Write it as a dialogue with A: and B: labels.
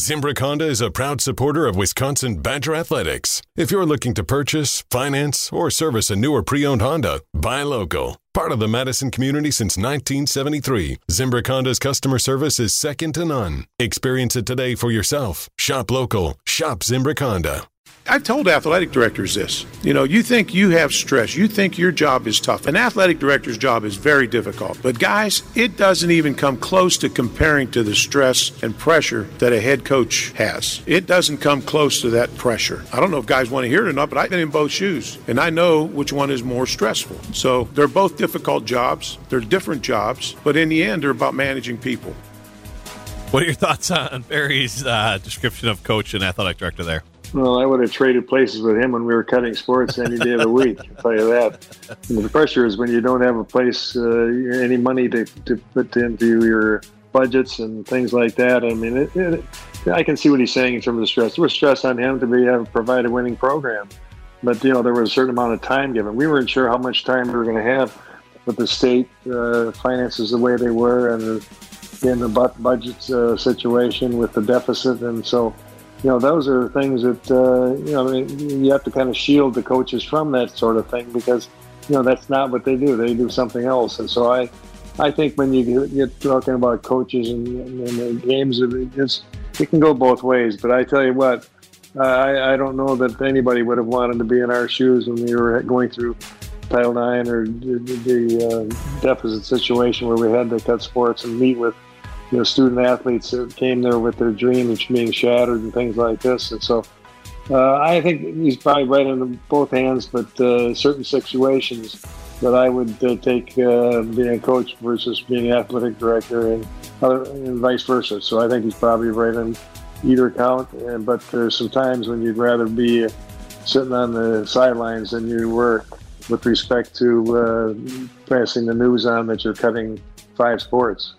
A: Zimbrick Honda is a proud supporter of Wisconsin Badger Athletics. If you're looking to purchase, finance, or service a new or pre owned Honda, buy local. Part of the Madison community since 1973, Zimbrick Honda's customer service is second to none. Experience it today for yourself. Shop local. Shop Zimbrick Honda.
B: I've told athletic directors this. You know, you think you have stress, you think your job is tough. An athletic director's job is very difficult. But guys, it doesn't even come close to comparing to the stress and pressure that a head coach has. It doesn't come close to that pressure. I don't know if guys want to hear it or not, but I've been in both shoes and I know which one is more stressful. So they're both difficult jobs, they're different jobs, but in the end, they're about managing people.
C: What are your thoughts on Barry's uh, description of coach and athletic director there?
D: Well, I would have traded places with him when we were cutting sports any day of the week. I'll tell you that. And the pressure is when you don't have a place, uh, any money to, to put into your budgets and things like that. I mean, it, it, I can see what he's saying in terms of the stress. There was stress on him to be have provide a winning program, but you know there was a certain amount of time given. We weren't sure how much time we were going to have with the state uh, finances the way they were and in the budget uh, situation with the deficit, and so you know, those are things that uh, you know you have to kind of shield the coaches from that sort of thing because you know that's not what they do. They do something else, and so I, I think when you get talking about coaches and, and, games, it's, it can go both ways. But I tell you what, I, I don't know that anybody would have wanted to be in our shoes when we were going through Title IX or the, the uh, deficit situation where we had to cut sports and meet with you know student athletes that came there with their dreams being shattered and things like this. And so uh, I think he's probably right on both hands, but uh, certain situations that I would uh, take uh, being a coach versus being an athletic director and, and vice versa. So I think he's probably right on either account. And, but there's some times when you'd rather be sitting on the sidelines than you were with respect to uh, passing the news on that you're cutting five sports.